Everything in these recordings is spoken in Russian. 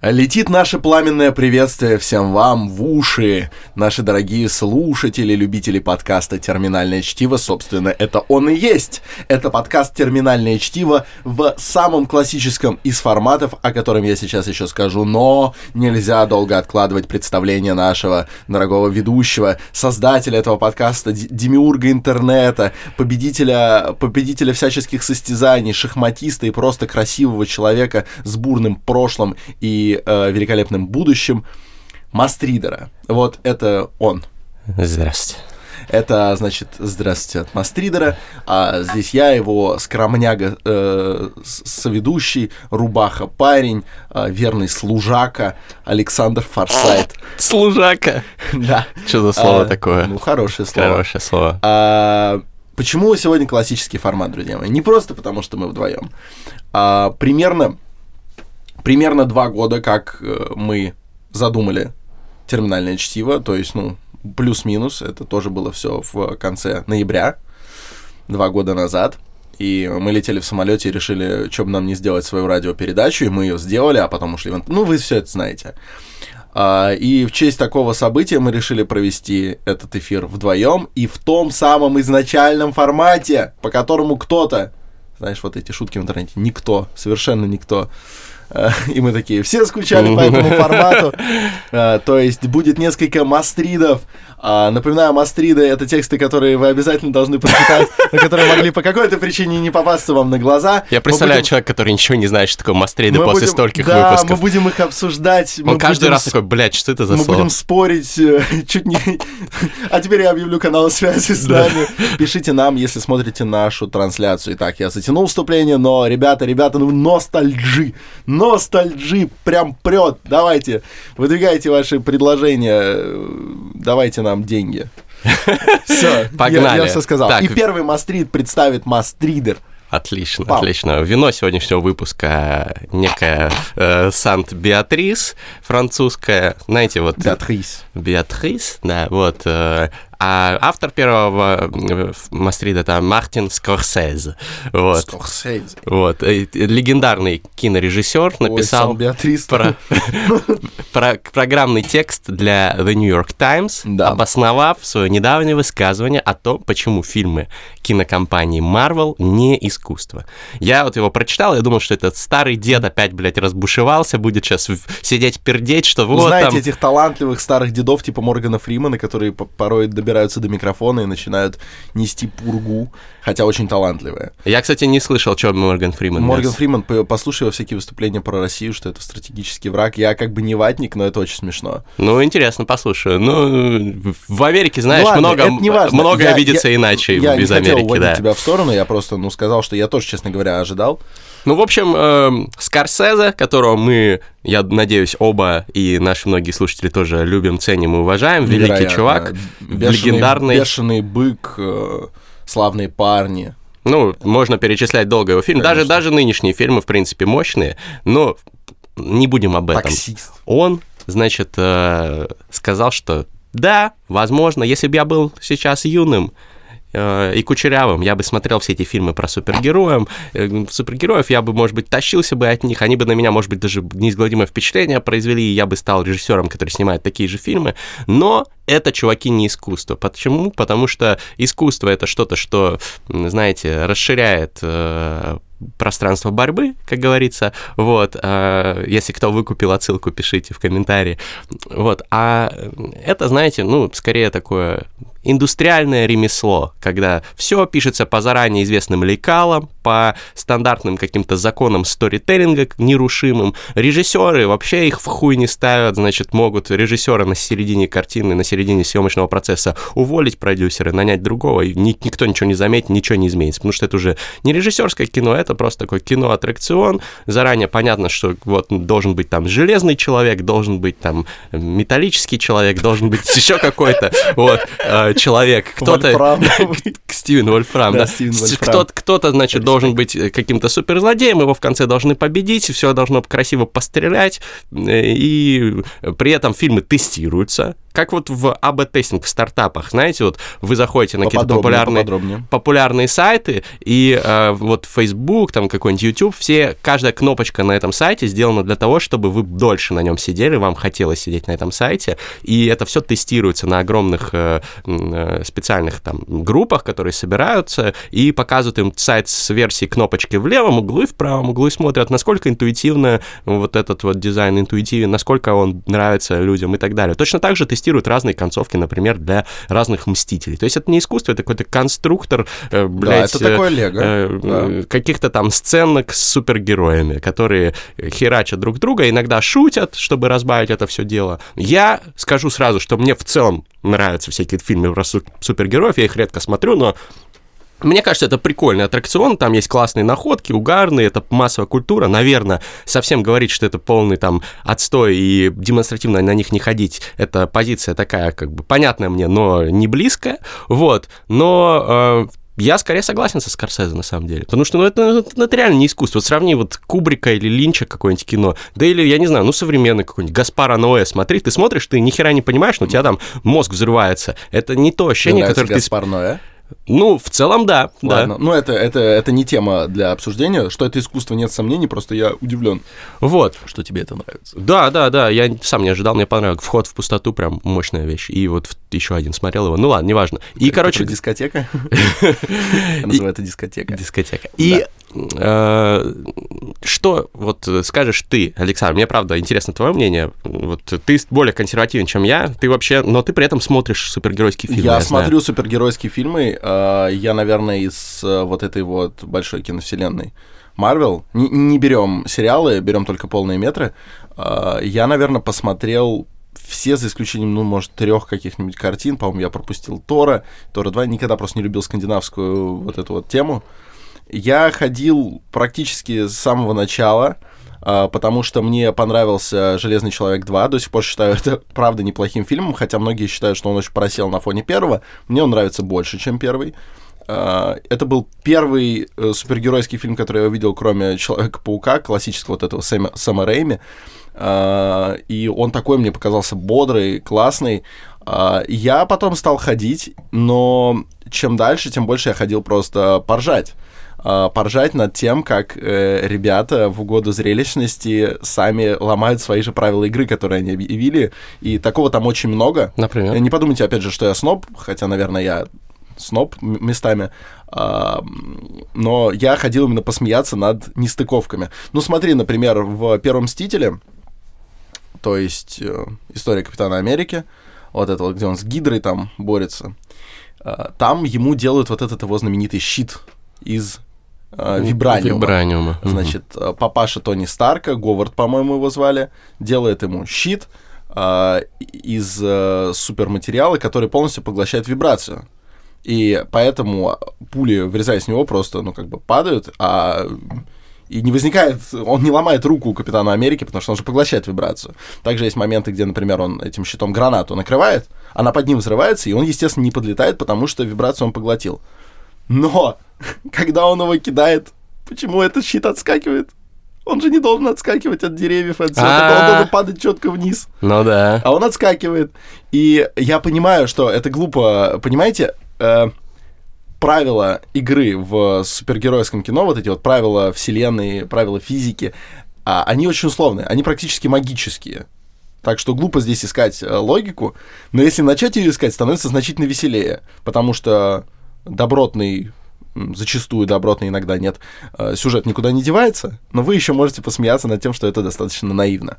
Летит наше пламенное приветствие всем вам в уши, наши дорогие слушатели, любители подкаста «Терминальное чтиво». Собственно, это он и есть. Это подкаст «Терминальное чтиво» в самом классическом из форматов, о котором я сейчас еще скажу. Но нельзя долго откладывать представление нашего дорогого ведущего, создателя этого подкаста, демиурга интернета, победителя, победителя всяческих состязаний, шахматиста и просто красивого человека с бурным прошлым и э, великолепным будущим Мастридера. Вот это он. Здравствуйте. Это, значит, здравствуйте от Мастридера. А здесь я, его скромняга, э, соведущий, рубаха парень, э, верный служака Александр Форсайт. Служака? Да. Что за слово такое? Ну, хорошее слово. Хорошее слово. А, почему сегодня классический формат, друзья мои? Не просто потому, что мы вдвоем. А, примерно примерно два года, как э, мы задумали терминальное чтиво, то есть, ну, плюс-минус, это тоже было все в конце ноября, два года назад. И мы летели в самолете и решили, что бы нам не сделать свою радиопередачу, и мы ее сделали, а потом ушли в... Ну, вы все это знаете. А, и в честь такого события мы решили провести этот эфир вдвоем и в том самом изначальном формате, по которому кто-то, знаешь, вот эти шутки в интернете, никто, совершенно никто, и мы такие, все скучали по этому формату. Э, то есть будет несколько мастридов. А, напоминаю, мастриды — это тексты, которые вы обязательно должны прочитать, на которые могли по какой-то причине не попасться вам на глаза. Я представляю человека, который ничего не знает, что такое мастриды после стольких да, выпусков. мы будем их обсуждать. Он каждый раз такой, блядь, что это за слово? Мы будем спорить э, чуть не... А теперь я объявлю канал связи с нами. Пишите нам, если смотрите нашу трансляцию. Итак, я затянул вступление, но, ребята, ребята, ну ностальджи, ностальджи прям прет. Давайте, выдвигайте ваши предложения, давайте нам деньги. Все, погнали. Я, все сказал. И первый Мастрид представит Мастридер. Отлично, Пау. отлично. Вино сегодняшнего выпуска некая э, Сант-Беатрис, французская, знаете, вот... Беатрис. Беатрис, да, вот. Э, а автор первого Мастрида это Мартин Скорсезе. Вот. Скорсезе. Вот. Легендарный кинорежиссер написал Ой, про, про программный текст для The New York Times, да. обосновав свое недавнее высказывание о том, почему фильмы кинокомпании Marvel не искусство. Я вот его прочитал, я думал, что этот старый дед опять, блядь, разбушевался, будет сейчас сидеть пердеть, что вот Знаете там... этих талантливых старых дедов типа Моргана Фримана, которые порой добираются до микрофона и начинают нести пургу, хотя очень талантливые. Я, кстати, не слышал, что Морган Фриман. Морган Фриман, послушай его всякие выступления про Россию, что это стратегический враг. Я как бы не ватник, но это очень смешно. Ну, интересно, послушаю. Ну, в Америке, знаешь, ну, ладно, много, не важно. многое я, видится я, иначе я без не Америки. хотел да. тебя в сторону, я просто, ну, сказал, что я тоже, честно говоря, ожидал. Ну, в общем, э, Скорсезе, которого мы, я надеюсь, оба и наши многие слушатели тоже любим, ценим и уважаем, великий чувак, бешеный, легендарный... Бешеный бык, э, славные парни. Ну, можно перечислять долго его фильм. Даже, даже нынешние фильмы, в принципе, мощные, но не будем об этом. Таксист. Он, значит, э, сказал, что да, возможно, если бы я был сейчас юным, и кучерявым. Я бы смотрел все эти фильмы про супергероев. Э, супергероев я бы, может быть, тащился бы от них. Они бы на меня, может быть, даже неизгладимое впечатление произвели, и я бы стал режиссером, который снимает такие же фильмы. Но это, чуваки, не искусство. Почему? Потому что искусство — это что-то, что, знаете, расширяет э, пространство борьбы, как говорится. Вот, э, если кто выкупил отсылку, пишите в комментарии. Вот, а это, знаете, ну, скорее такое индустриальное ремесло, когда все пишется по заранее известным лекалам, по стандартным каким-то законам сторителлинга нерушимым. Режиссеры вообще их в хуй не ставят, значит, могут режиссера на середине картины, на середине съемочного процесса уволить продюсера, нанять другого, и ни, никто ничего не заметит, ничего не изменится, потому что это уже не режиссерское кино, это просто такой кино-аттракцион, заранее понятно, что вот должен быть там железный человек, должен быть там металлический человек, должен быть еще какой-то, вот, а, человек, кто-то... Стивен Вольфрам, Да. Кто-то, значит, должен быть э, каким-то суперзлодеем, его в конце должны победить, все должно красиво пострелять, э, и при этом фильмы тестируются, как вот в АБ-тестинг в стартапах, знаете, вот вы заходите на какие-то популярные поподробнее. популярные сайты, и э, вот Facebook, там какой-нибудь YouTube, все, каждая кнопочка на этом сайте сделана для того, чтобы вы дольше на нем сидели, вам хотелось сидеть на этом сайте, и это все тестируется на огромных э, специальных там группах, которые собираются и показывают им сайт с версией кнопочки в левом углу и в правом углу и смотрят, насколько интуитивно вот этот вот дизайн интуитивен, насколько он нравится людям и так далее. Точно так же тестируют разные концовки, например, для разных мстителей. То есть это не искусство, это какой-то конструктор, э, блядь, это такое э, лего, э, да. э, каких-то там сценок с супергероями, которые херачат друг друга, иногда шутят, чтобы разбавить это все дело. Я скажу сразу, что мне в целом нравятся всякие фильмы про су- супергероев, я их редко смотрю, но мне кажется, это прикольный аттракцион, там есть классные находки, угарные, это массовая культура. Наверное, совсем говорить, что это полный там отстой и демонстративно на них не ходить, это позиция такая, как бы, понятная мне, но не близкая. Вот, но э, я скорее согласен со Скорсезе, на самом деле. Потому что ну, это, это- это реально не искусство. Вот сравни вот Кубрика или Линча какое-нибудь кино. Да или, я не знаю, ну, современный какой-нибудь Гаспара Ноэ. Смотри, ты смотришь, ты ни хера не понимаешь, но у тебя там мозг взрывается. Это не то Мне ощущение, нравится которое ты... Гаспар Ноэ. Ну, в целом, да. да. Ладно, ну это, это, это не тема для обсуждения. Что это искусство, нет сомнений, просто я удивлен, Вот. что тебе это нравится. Да, да, да, я сам не ожидал, мне понравилось. Вход в пустоту прям мощная вещь. И вот еще один смотрел его. Ну ладно, неважно. И, короче, Это дискотека. Я называю это дискотека. дискотека. И что вот скажешь ты, Александр? Мне правда интересно твое мнение. Вот ты более консервативен, чем я. Ты вообще, но ты при этом смотришь супергеройские фильмы. Я знаю. смотрю супергеройские фильмы. э, Я, наверное, из э, вот этой вот большой киновселенной. Марвел. Не, не берем сериалы, берем только полные метры. Э, Я, наверное, посмотрел все, за исключением, ну, может, трех каких-нибудь картин. По-моему, я пропустил Тора. Тора 2. Никогда просто не любил скандинавскую вот эту вот тему. Я ходил практически с самого начала, а, потому что мне понравился «Железный человек 2». До сих пор считаю это, правда, неплохим фильмом, хотя многие считают, что он очень просел на фоне первого. Мне он нравится больше, чем первый. А, Это был первый э, супергеройский фильм, который я увидел, кроме Человека-паука, классического вот этого Сэма, Сэма Рэйми. А, И он такой мне показался бодрый, классный. Я потом стал ходить, но чем дальше, тем больше я ходил просто поржать а, поржать над тем, как э, ребята в угоду зрелищности сами ломают свои же правила игры, которые они объявили, и такого там очень много. Например. Э, Не подумайте, опять же, что я сноб, хотя, наверное, я сноб местами, а, но я ходил именно посмеяться над нестыковками. Ну, смотри, например, в «Первом Мстителе», то есть э, история Капитана Америки, вот это вот, где он с Гидрой там борется, а, там ему делают вот этот его знаменитый щит из вибраниума. Вибраниума. Мгм. Значит, э, папаша Тони Старка, Говард, по-моему, его звали, делает ему щит а, из э, суперматериала, который полностью поглощает вибрацию. И поэтому пули, врезаясь в него, просто, ну, как бы падают, а и не возникает, он не ломает руку у Капитана Америки, потому что он же поглощает вибрацию. Также есть моменты, где, например, он этим щитом гранату накрывает, она под ним взрывается, и он, естественно, не подлетает, потому что вибрацию он поглотил. Но, когда он его кидает, почему этот щит отскакивает? Он же не должен отскакивать от деревьев, от всего такого, он должен падать четко вниз. Ну да. А он отскакивает. И я понимаю, что это глупо. Понимаете, э, правила игры в супергеройском кино, вот эти вот правила вселенной, правила физики, а, они очень условные, они практически магические. Так что глупо здесь искать э, логику, но если начать ее искать, становится значительно веселее, потому что добротный зачастую добротный, иногда нет, э, сюжет никуда не девается, но вы еще можете посмеяться над тем, что это достаточно наивно.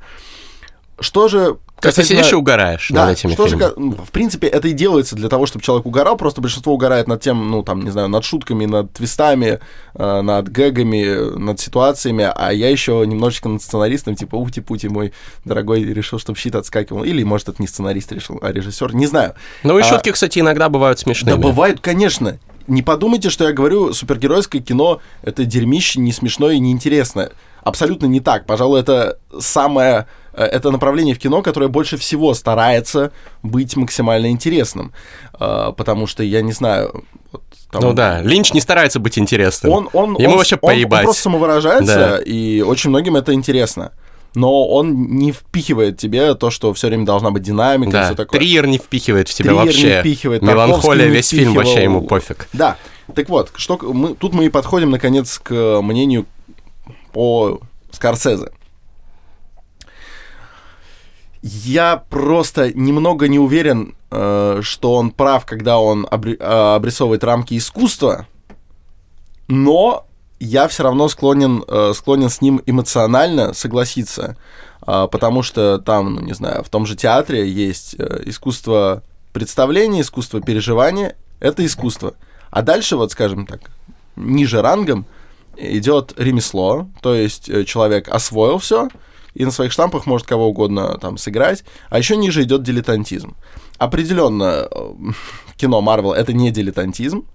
Что же... То есть ты сидишь и угораешь да, над этими что же, фильмами. ка- ну, в принципе, это и делается для того, чтобы человек угорал, просто большинство угорает над тем, ну, там, не знаю, над шутками, над твистами, э, над гэгами, над ситуациями, а я еще немножечко над сценаристом, типа, ути-пути, мой дорогой решил, чтобы щит отскакивал, или, может, это не сценарист решил, а режиссер, не знаю. Ну и А, шутки, кстати, иногда бывают Да смешными. бывает, конечно. Не подумайте, что я говорю, супергеройское кино — это дерьмище, не смешное и неинтересное. Абсолютно не так. Пожалуй, это самое это направление в кино, которое больше всего старается быть максимально интересным. Э, потому что, я не знаю... Вот, там, ну да, Линч не старается быть интересным. Он, он, Ему он, вообще он, поебать. Он просто самовыражается, Да. и очень многим это интересно. Но он не впихивает тебе то, что все время должна быть динамика и Да, все такое. Триер не впихивает в тебя Триер не вообще. впихивает, Меланхолия, не весь фильм вообще впихивал. ему пофиг. Да. Так вот, что мы, тут мы и подходим, наконец, к мнению по Скорсезе. Я просто немного не уверен, э, что он прав, когда он э, обрисовывает рамки искусства, но я все равно склонен, э, склонен с ним эмоционально согласиться, а, потому что там, ну не знаю, в том же театре есть искусство представления, искусство переживания, это искусство. А дальше, вот скажем так, ниже рангом идет ремесло, то есть человек освоил все и на своих штампах может кого угодно там сыграть, а еще ниже идет дилетантизм. Определенно, э, кино Марвел это не дилетантизм,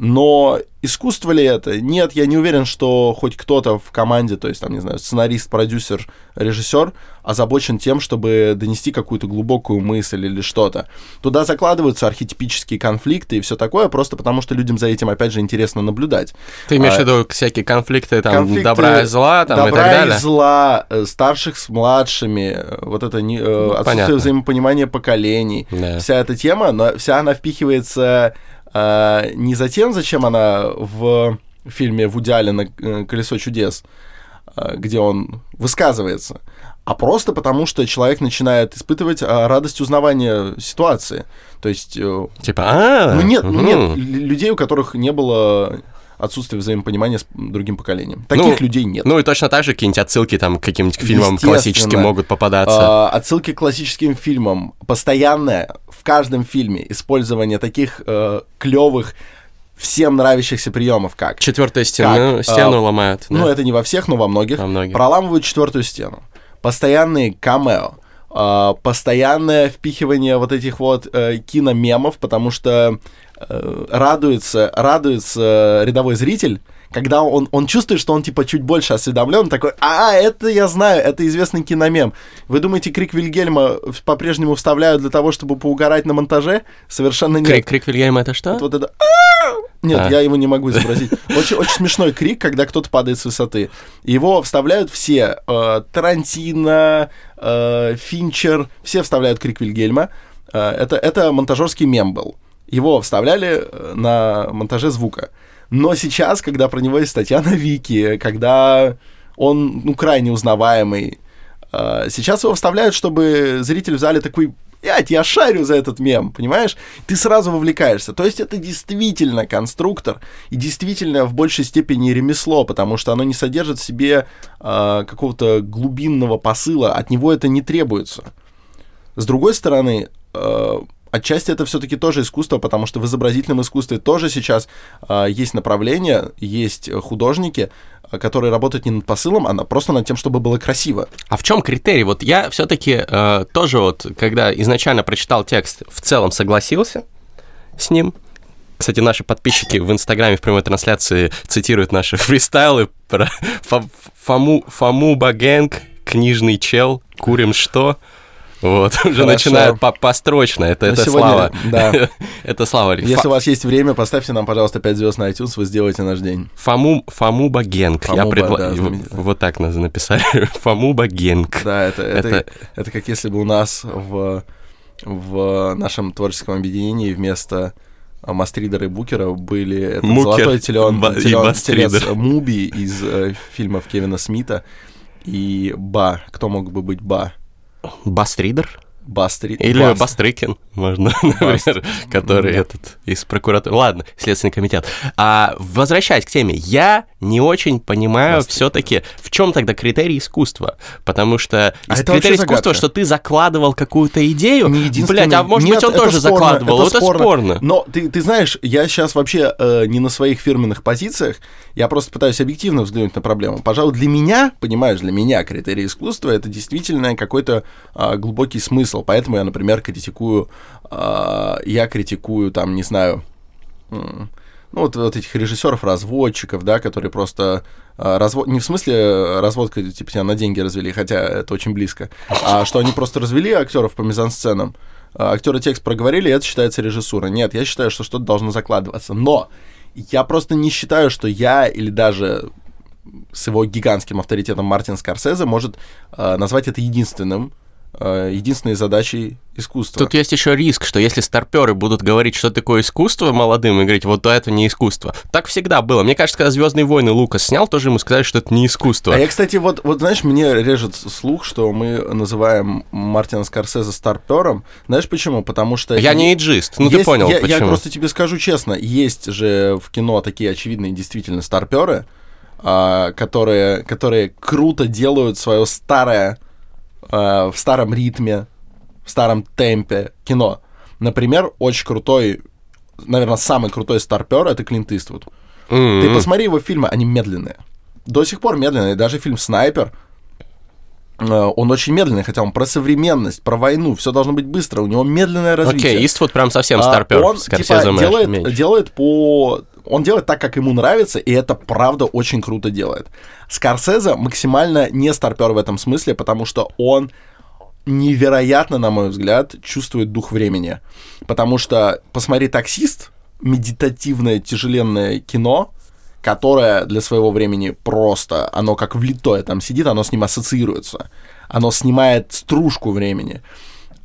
но искусство ли это? Нет, я не уверен, что хоть кто-то в команде, то есть, там, не знаю, сценарист, продюсер, режиссер, озабочен тем, чтобы донести какую-то глубокую мысль или что-то. Туда закладываются архетипические конфликты и все такое, просто потому что людям за этим, опять же, интересно наблюдать. Ты имеешь в А, виду всякие конфликты, там, конфликты добра и зла, там, и добра так далее? зла, э, старших с младшими, э, вот это не, э, отсутствие понятно. взаимопонимания поколений, Да. вся эта тема, но вся она впихивается э, не за тем, зачем она в фильме Вуди Аллена э, «Колесо чудес», э, где он высказывается, а просто потому, что человек начинает испытывать э, радость узнавания ситуации. То есть, Типа, а ну нет, мгм. нет, людей, у которых не было отсутствия взаимопонимания с другим поколением. Таких Ну, людей нет. Ну и точно так же какие-нибудь отсылки там к каким-нибудь фильмам классическим могут попадаться. А, отсылки к классическим фильмам. Постоянное в каждом фильме использование таких клевых, всем нравящихся приемов, как. Четвертая стена, как, стену а, ломают. Ну, да. это не во всех, но во многих. Во многих. Проламывают четвертую стену. Постоянные камео. а, постоянное впихивание вот этих вот э, киномемов, потому что э, радуется, радуется рядовой зритель, когда он, он чувствует, что он типа чуть больше осведомлен, такой, а, это я знаю, это известный киномем. Вы думаете, крик Вильгельма по-прежнему вставляют для того, чтобы поугарать на монтаже? Совершенно нет. Крик, крик Вильгельма это что? Вот, вот это! Нет, А. я его не могу изобразить. Очень, очень смешной крик, когда кто-то падает с высоты. Его вставляют все. э, Тарантино, э, Финчер, все вставляют крик Вильгельма. Э, это, это монтажерский мем был. Его вставляли э, на монтаже звука. Но сейчас, когда про него есть статья на Вики, когда он ну, крайне узнаваемый, э, сейчас его вставляют, чтобы зритель в зале такой, блядь, я шарю за этот мем, понимаешь? Ты сразу вовлекаешься. То есть это действительно конструктор и действительно в большей степени ремесло, потому что оно не содержит в себе э, какого-то глубинного посыла, от него это не требуется. С другой стороны, э, отчасти это все-таки тоже искусство, потому что в изобразительном искусстве тоже сейчас э, есть направления, есть э, художники, э, которые работают не над посылом, а просто над тем, чтобы было красиво. А в чем критерий? Вот я все-таки тоже вот, когда изначально прочитал текст, в целом согласился с ним. Кстати, наши подписчики в Инстаграме в прямой трансляции цитируют наши фристайлы про Фому, Фому Багенг, книжный чел, курим что? Вот, уже Хорошо. начинают по построчно. Это, Ну, это сегодня, слава. да. это слава. Если у вас есть время, поставьте нам, пожалуйста, 5 звезд на iTunes, вы сделаете наш день. Фому, Фомуба Генг. Я Фомуба, предла- да. Вот так нас написали. Фомуба Генг. Да, это, это, Это- это... как если бы у нас в, в нашем творческом объединении вместо а, Мастридера и Букера были этот Мукер золотой телеон, ба- Мастридер. телец Муби из э, фильмов Кевина Смита и Ба. Кто мог бы быть Ба? Бастридер? Бастри... Или Баст. Бастрыкин, можно, например, который Да. этот из прокуратуры. Ладно, Следственный комитет. А возвращаясь к теме, я не очень понимаю все-таки, в чем тогда критерий искусства? Потому что А из это критерий искусства, загадка. что ты закладывал какую-то идею, Не блядь, а может Нет, быть он это тоже спорно, закладывал, это, спорно. Но ты, ты знаешь, я сейчас вообще э, не на своих фирменных позициях, я просто пытаюсь объективно взглянуть на проблему. Пожалуй, для меня, понимаешь, для меня критерий искусства это действительно какой-то а, глубокий смысл. Поэтому я, например, критикую, а, я критикую там, не знаю, ну, вот, вот этих режиссеров-разводчиков, да, которые просто э, развод... Не в смысле э, разводка, типа, тебя на деньги развели, хотя это очень близко, а что они просто развели актеров по мизансценам, а актеры текст проговорили, и это считается режиссура. Нет, я считаю, что что-то должно закладываться. Но я просто не считаю, что я или даже с его гигантским авторитетом Мартин Скорсезе может э, назвать это единственным Э, единственной задачей искусства. Тут есть еще риск, что если старперы будут говорить, что такое искусство молодым, и говорить, вот это не искусство. Так всегда было. Мне кажется, когда Звездные войны Лукас снял, тоже ему сказали, что это не искусство. А я, кстати, вот, вот знаешь, мне режет слух, что мы называем Мартина Скорсезе старпером. Знаешь почему? Потому что... Я не эйджист, ну есть, ты понял, я, почему. Я просто тебе скажу честно, есть же в кино такие очевидные действительно старперы, а, которые, которые круто делают свое старое э, в старом ритме, в старом темпе кино. Например, очень крутой, наверное, самый крутой старпер это Клинт Иствуд. Mm-hmm. Ты посмотри его фильмы, они медленные. До сих пор медленные. Даже фильм Снайпер, э, он очень медленный, хотя он про современность, про войну, все должно быть быстро, у него медленное развитие. Окей, okay, Иствуд прям совсем старпер. А он типа, делает, делает по он делает так, как ему нравится, и это правда очень круто делает. Скорсезе максимально не старпер в этом смысле, потому что он невероятно, на мой взгляд, чувствует дух времени. Потому что посмотри «Таксист», медитативное, тяжеленное кино, которое для своего времени просто, оно как влитое там сидит, оно с ним ассоциируется. Оно снимает стружку времени.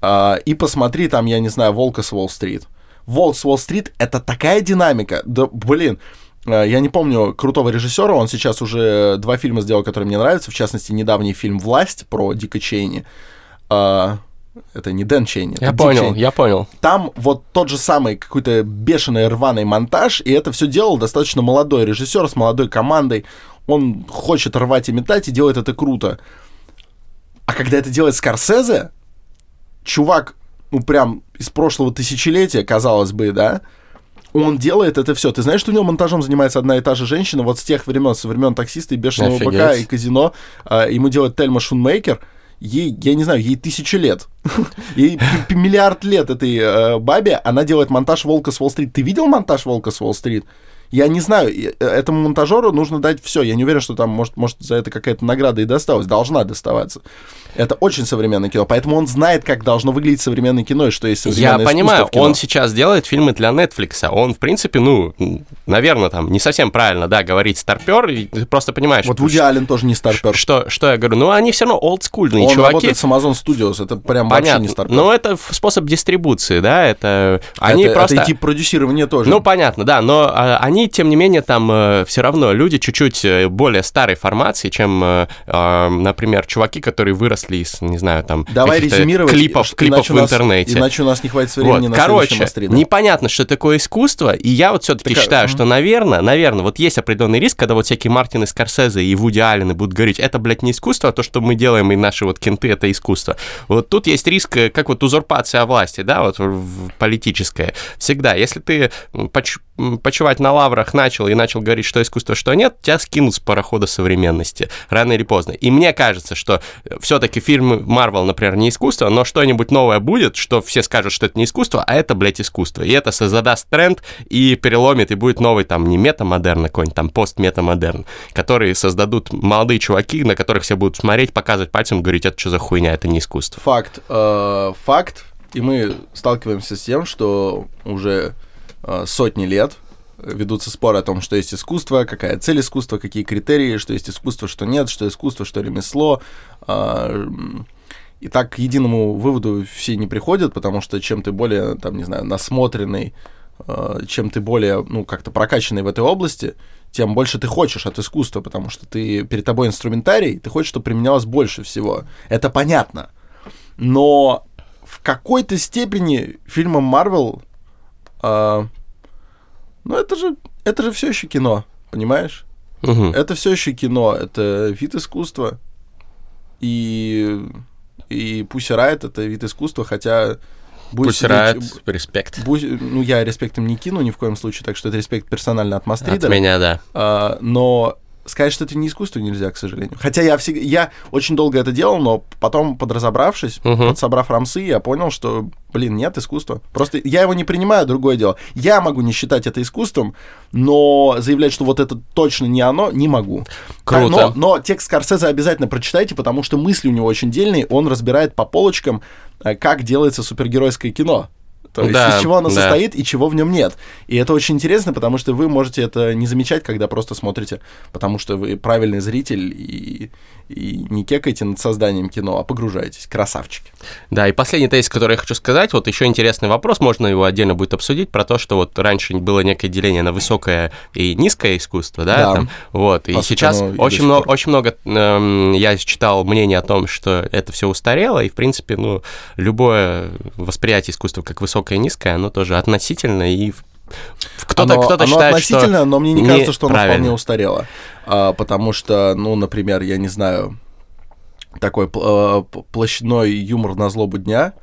А, и посмотри там, я не знаю, «Волка с Уолл-стрит». Волк с Уолл-стрит — это такая динамика. Да, блин, э, я не помню крутого режиссера, он сейчас уже два фильма сделал, которые мне нравятся, в частности, недавний фильм «Власть» про Дика Чейни. А, это не Дэн Чейни. Я понял, Чейни. я понял. Там вот тот же самый какой-то бешеный рваный монтаж, и это все делал достаточно молодой режиссер с молодой командой. Он хочет рвать и метать, и делает это круто. А когда это делает Скорсезе, чувак ну, прям из прошлого тысячелетия, казалось бы, да, он делает это все. Ты знаешь, что у него монтажом занимается одна и та же женщина, вот с тех времен, со времен таксиста и бешеного Офигеть. быка и казино. А, ему делает Тельма Шунмейкер. Ей, я не знаю, ей тысячи лет. Ей миллиард лет этой э, бабе. Она делает монтаж Волка с Уолл-стрит. Ты видел монтаж Волка с Уолл-стрит? Я не знаю, э, этому монтажеру нужно дать все. Я не уверен, что там может, может за это какая-то награда и досталась. Должна доставаться. Это очень современное кино, поэтому он знает, как должно выглядеть современное кино и что есть современное Я понимаю, он сейчас делает фильмы для Netflix. Он, в принципе, ну, наверное, там не совсем правильно, да, говорить старпер, и ты просто понимаешь... Вот Вуди Аллен тоже не старпер. Что, что я говорю? Ну, они все равно олдскульные он чуваки. Он работает с Amazon Studios, это прям Понятно. вообще не старпер. Но это способ дистрибуции, да, это... Они это, просто... это тип продюсирования тоже. Ну, понятно, да, но а, они, тем не менее, там э, все равно люди чуть-чуть э, более старой формации, чем, э, э, например, чуваки, которые выросли из, не знаю, там Давай резюмировать, клипов, клипов в интернете. Нас, иначе у нас не хватит времени вот. на Короче, непонятно, что такое искусство, и я вот все-таки так, считаю, угу. что, наверное, наверное, вот есть определенный риск, когда вот всякие Мартины Скорсезе и Вуди Аллены будут говорить, это, блядь, не искусство, а то, что мы делаем, и наши вот кенты, это искусство. Вот тут есть риск, э, как вот узурпация власти, да, вот политическая. Всегда, если ты поч почивать на лаврах начал и начал говорить, что искусство, что нет, тебя скинут с парохода современности, рано или поздно. И мне кажется, что все-таки фильмы Марвел, например, не искусство, но что-нибудь новое будет, что все скажут, что это не искусство, а это, блядь, искусство. И это создаст тренд и переломит, и будет новый там не метамодерн, а какой-нибудь там пост-метамодерн, который создадут молодые чуваки, на которых все будут смотреть, показывать пальцем, говорить, это что за хуйня, это не искусство. Факт. Э, факт. И мы сталкиваемся с тем, что уже э, сотни лет ведутся споры о том, что есть искусство, какая цель искусства, какие критерии, что есть искусство, что нет, что искусство, что ремесло. Э, и так к единому выводу все не приходят, потому что чем ты более, там, не знаю, насмотренный, э, чем ты более, ну, как-то прокачанный в этой области, тем больше ты хочешь от искусства, потому что ты перед тобой инструментарий, ты хочешь, чтобы применялось больше всего. Это понятно. Но в какой-то степени фильмом Марвел, э, ну это же, это же все еще кино, понимаешь? Угу. Это все еще кино, это вид искусства. И и Pussy Riot — это вид искусства, хотя... Pussy Riot, респект. ну, я респектом не кину ни в коем случае, так что это респект персонально от Мастридера. От меня, да. А, но сказать, что это не искусство нельзя, к сожалению. Хотя я всегда, я очень долго это делал, но потом, подразобравшись, Мгм. подсобрав рамсы, я понял, что, блин, нет искусства. Просто я его не принимаю, другое дело. Я могу не считать это искусством, но заявлять, что вот это точно не оно, не могу. Круто. Но, но текст Скорсезе обязательно прочитайте, потому что мысли у него очень дельные, он разбирает по полочкам, э, как делается супергеройское кино. То есть Да, из чего оно да. состоит и чего в нем нет. И это очень интересно, потому что вы можете это не замечать, когда просто смотрите, потому что вы правильный зритель и, и не кекаете над созданием кино, а погружаетесь. Красавчики. Да, и последний тезис, который я хочу сказать, вот еще интересный вопрос, можно его отдельно будет обсудить, про то, что вот раньше было некое деление на высокое и низкое искусство, да, Да. там, вот, и По сейчас и очень много, очень много эм, я читал мнение о том, что это все устарело, и, в принципе, ну, любое восприятие искусства как высокое и низкое, оно тоже относительно, и в- кто-то, Оно- кто-то оно считает, относительно, что но мне не кажется, что оно вполне устарело. А, потому что, ну, например, я не знаю, такой э, площадной юмор на злобу дня,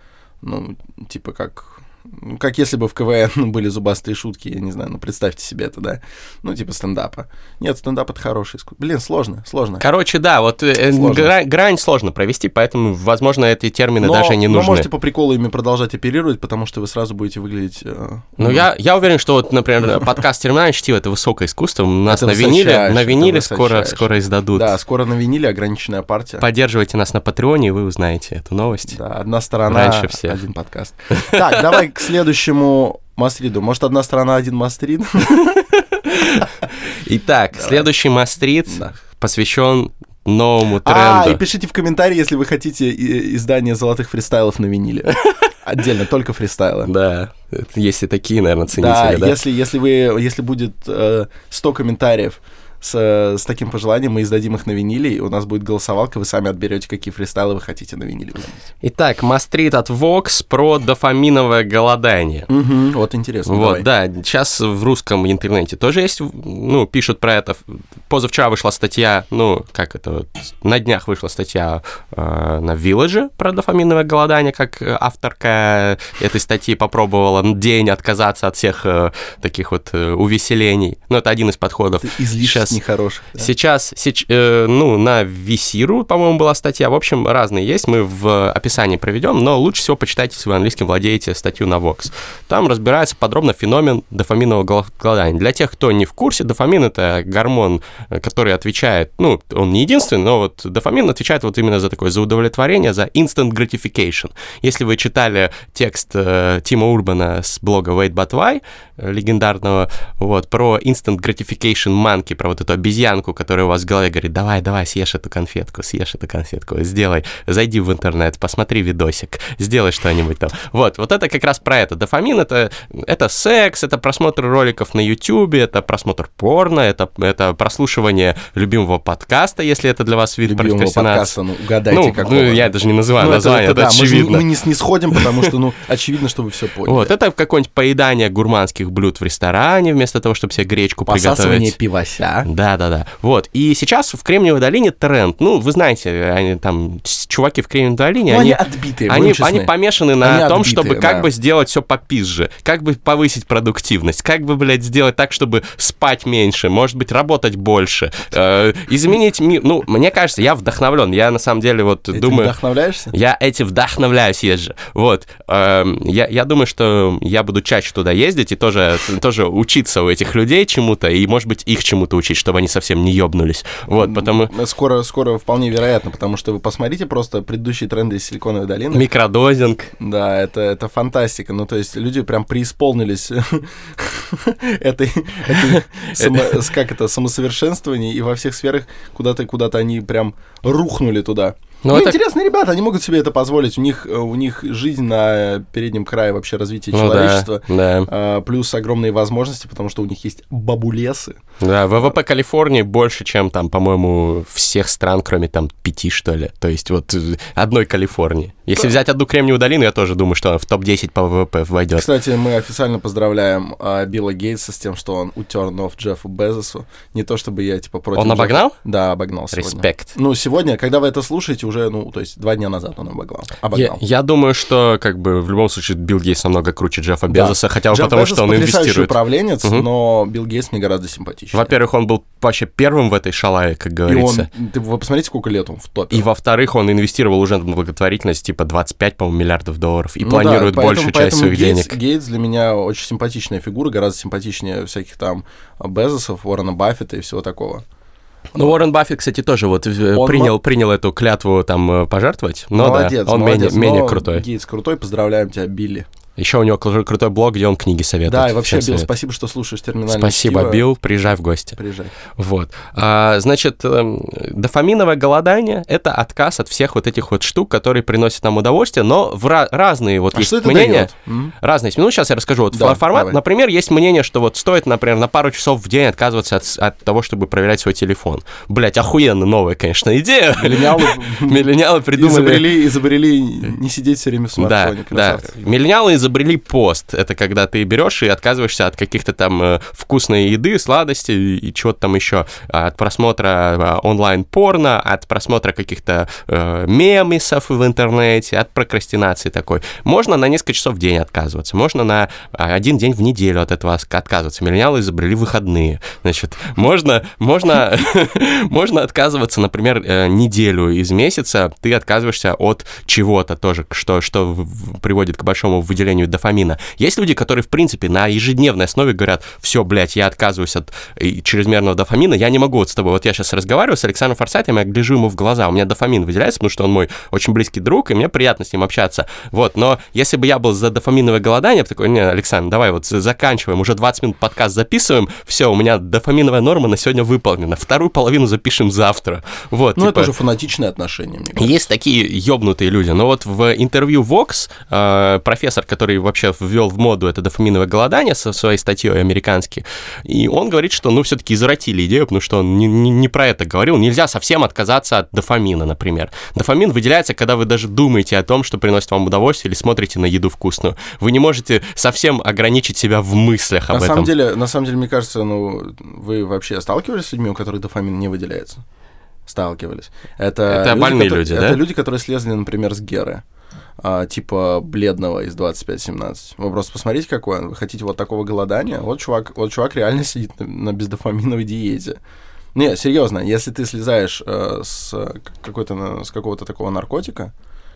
ну, типа как... ну, как если бы в КВН были зубастые шутки, я не знаю, ну представьте себе это, да? Ну, типа стендапа. Нет, стендап это хороший искусство. Блин, сложно, сложно. Короче, да, вот э, Сложно. гра- грань сложно провести, поэтому, возможно, эти термины Но- даже не но нужны. можете по приколу ими продолжать оперировать, потому что вы сразу будете выглядеть... э, Ну, я, я уверен, что вот, например, подкаст «Терминальное чтиво» — это высокое искусство. У нас Это на виниле, на виниле скоро, скоро издадут. Да, скоро на виниле ограниченная партия. Поддерживайте нас на Патреоне, и вы узнаете эту новость. Да, одна сторона, Раньше всех. один подкаст. Так, давай к следующему Мастриду. Может, одна сторона, один Мастрид? Итак, следующий мастрит Да. посвящен новому А, и тренду. пишите в комментарии, если вы хотите и- издание золотых фристайлов на виниле. Отдельно, только фристайлы. Да, есть и такие, наверное, Да, ценители, да? если, если, вы, если будет э, 100 комментариев с, э, с таким пожеланием, мы издадим их на виниле, и у нас будет голосовалка, вы сами отберете, какие фристайлы вы хотите на виниле. Итак, мастрит от Vox про дофаминовое голодание. Мгм, вот интересно. Вот, давай. да, сейчас в русском интернете тоже есть, ну, пишут про это. Позавчера вышла статья, ну, как это, на днях вышла статья э, на Village про дофаминовое голодание, как авторка этой статьи попробовала день отказаться от всех э, таких вот э, увеселений. Ну, это один из подходов. Ты излишеств Сейчас- нехороших. да. Сейчас, сеч- э, ну, на Висиру, по-моему, была статья. В общем, разные есть. Мы в описании проведем, но лучше всего почитайте, если вы английским владеете, статью на Vox. Там разбирается подробно феномен дофаминового гол- голодания. Для тех, кто не в курсе, дофамин — это гормон, э, который отвечает, ну, он не единственный, но вот дофамин отвечает вот именно за такое, за удовлетворение, за instant gratification. Если вы читали текст э, Тима Урбана с блога Wait But Why, э, легендарного, вот, про instant gratification monkey, про вот эту обезьянку, которая у вас в голове говорит, давай, давай, съешь эту конфетку, съешь эту конфетку, сделай, зайди в интернет, посмотри видосик, сделай что-нибудь там. Вот, вот это как раз про это. Дофамин это, это секс, это просмотр роликов на YouTube, это просмотр порно, это, это прослушивание любимого подкаста, если это для вас вид Любимого подкаста, ну, угадайте, Ну, какого. ну, я даже не называю Ну, название, это, да, мы, же очевидно. мы не снисходим, потому что, ну, очевидно, что вы все поняли. Вот, это какое-нибудь поедание гурманских блюд в ресторане, вместо того, чтобы себе гречку Посасывание приготовить. пивося. Да, да, да. Вот. И сейчас в Кремниевой долине тренд. Ну, вы знаете, они там чуваки в Кремниевой долине, Ну, они они, отбитые, они, честны. они помешаны на Они том, отбитые, чтобы как да. бы сделать все попизже, как бы повысить продуктивность, как бы, блядь, сделать так, чтобы спать меньше, может быть, работать больше, э, изменить мир. Ну, мне кажется, я вдохновлен. Я на самом деле вот Этим думаю. вдохновляешься? Я этим вдохновляюсь езжу. Вот. Эм, Я, я думаю, что я буду чаще туда ездить и тоже, тоже учиться у этих людей чему-то, и, может быть, их чему-то учить, чтобы они совсем не ёбнулись. Вот, потому... Скоро, скоро вполне вероятно, потому что вы посмотрите просто предыдущие тренды из Силиконовой долины. Микродозинг. Да, это, это фантастика. Ну, то есть люди прям преисполнились этой, как это, самосовершенствования, и во всех сферах куда-то куда-то они прям рухнули туда. Ну, Ну, это- интересные ребята, они могут себе это позволить. У них, э, у них жизнь на переднем крае вообще развития Ну да, человечества. да. А, плюс огромные возможности, потому что у них есть бабулесы. Да, ВВП Калифорнии больше, чем там, по-моему, всех стран, кроме там пяти, что ли. То есть вот э, одной Калифорнии. Если взять одну Кремниевую долину, я тоже думаю, что она в топ-10 по ВВП войдет. Кстати, мы официально поздравляем а, Билла Гейтса с тем, что он утер нов Джеффу Безосу. Не то чтобы я типа против. Он Джеффа- обогнал? Да, обогнал сегодня. Респект. Ну, сегодня, когда вы это слушаете, уже, ну, то есть два дня назад он обогнал. Я, обогнал. я думаю, что как бы в любом случае Билл Гейтс намного круче Джеффа Безоса, хотя бы Джефф потому, Безос что он инвестирует. управленец, Мгм. но Билл Гейтс мне гораздо симпатичнее. Во-первых, он был вообще первым в этой шалаве, как и говорится. он, ты, вы посмотрите, сколько лет он в топе. И во-вторых, он инвестировал уже в благотворительность типа 25, по-моему, миллиардов долларов и Ну планирует да, большую поэтому- часть своих Гейтс, денег. Гейтс для меня очень симпатичная фигура, гораздо симпатичнее всяких там Безосов, Уоррена Баффета и всего такого. Ну, Уоррен Баффет, кстати, тоже вот э, Он принял, принял эту клятву там э, пожертвовать, но молодец, да, он молодец, менее, менее крутой. Гейтс крутой, поздравляем тебя, Билли. Еще у него кру- крутой блог, где он книги советует. Да, и вообще, Билл, советую. спасибо, что слушаешь терминальное Спасибо, чтиво. Билл, приезжай в гости. Приезжай. Вот. А, значит, эм, дофаминовое голодание — это отказ от всех вот этих вот штук, которые приносят нам удовольствие, но в ra- разные вот А есть что мнения. дает? Разные есть. Ну, сейчас я расскажу. Вот Да, фор- формат, давай. например, есть мнение, что вот стоит, например, на пару часов в день отказываться от, от того, чтобы проверять свой телефон. Блять, охуенно новая, конечно, идея. Миллениалы Миллениалы придумали... изобрели, изобрели не сидеть все время в Да, смартфоне. да. красавцы. Миллениалы изобрели пост. Это когда ты берешь и отказываешься от каких-то там э, вкусной еды, сладостей и чего-то там еще. От просмотра э, онлайн-порно, от просмотра каких-то э, мемесов в интернете, от прокрастинации такой. Можно на несколько часов в день отказываться, можно на а, один день в неделю от этого отказываться. Миллениалы изобрели выходные. Значит, можно, можно, можно отказываться, например, э, неделю из месяца, ты отказываешься от чего-то тоже, что, что приводит к большому выделению дофамина. Есть люди, которые, в принципе, на ежедневной основе говорят, все, блядь, я отказываюсь от э, чрезмерного дофамина, я не могу вот с тобой, вот я сейчас разговариваю с Александром Форсайтом, я гляжу ему в глаза, у меня дофамин выделяется, потому что он мой очень близкий друг, и мне приятно с ним общаться. Вот, но если бы я был за дофаминовое голодание, я бы такой, не, Александр, давай вот за- заканчиваем, уже 20 минут подкаст записываем, все, у меня дофаминовая норма на сегодня выполнена, вторую половину запишем завтра. Вот, Ну, типа- это уже фанатичное отношение, мне кажется. есть такие ёбнутые люди. Но вот в интервью Vox э, профессор, который вообще ввел в моду это дофаминовое голодание со своей статьей американский, и он говорит, что ну все-таки извратили идею, потому что он не, не- не про это говорил. Нельзя совсем отказаться от дофамина, например. Дофамин выделяется, когда вы даже думаете о том, что приносит вам удовольствие, или смотрите на еду вкусную. Вы не можете совсем ограничить себя в мыслях об На этом. самом деле, на самом деле, мне кажется, ну, вы вообще сталкивались с людьми, у которых дофамин не выделяется? Сталкивались. Это, Это больные которые- люди, это да? люди, которые слезли, например, с Геры. А, типа бледного из 25-17. Вы просто посмотрите, какой он. Вы хотите вот такого голодания? Вот чувак, вот чувак реально сидит на, на бездофаминовой диете. Не, серьезно, если ты слезаешь э, с какой-то с какого-то такого наркотика,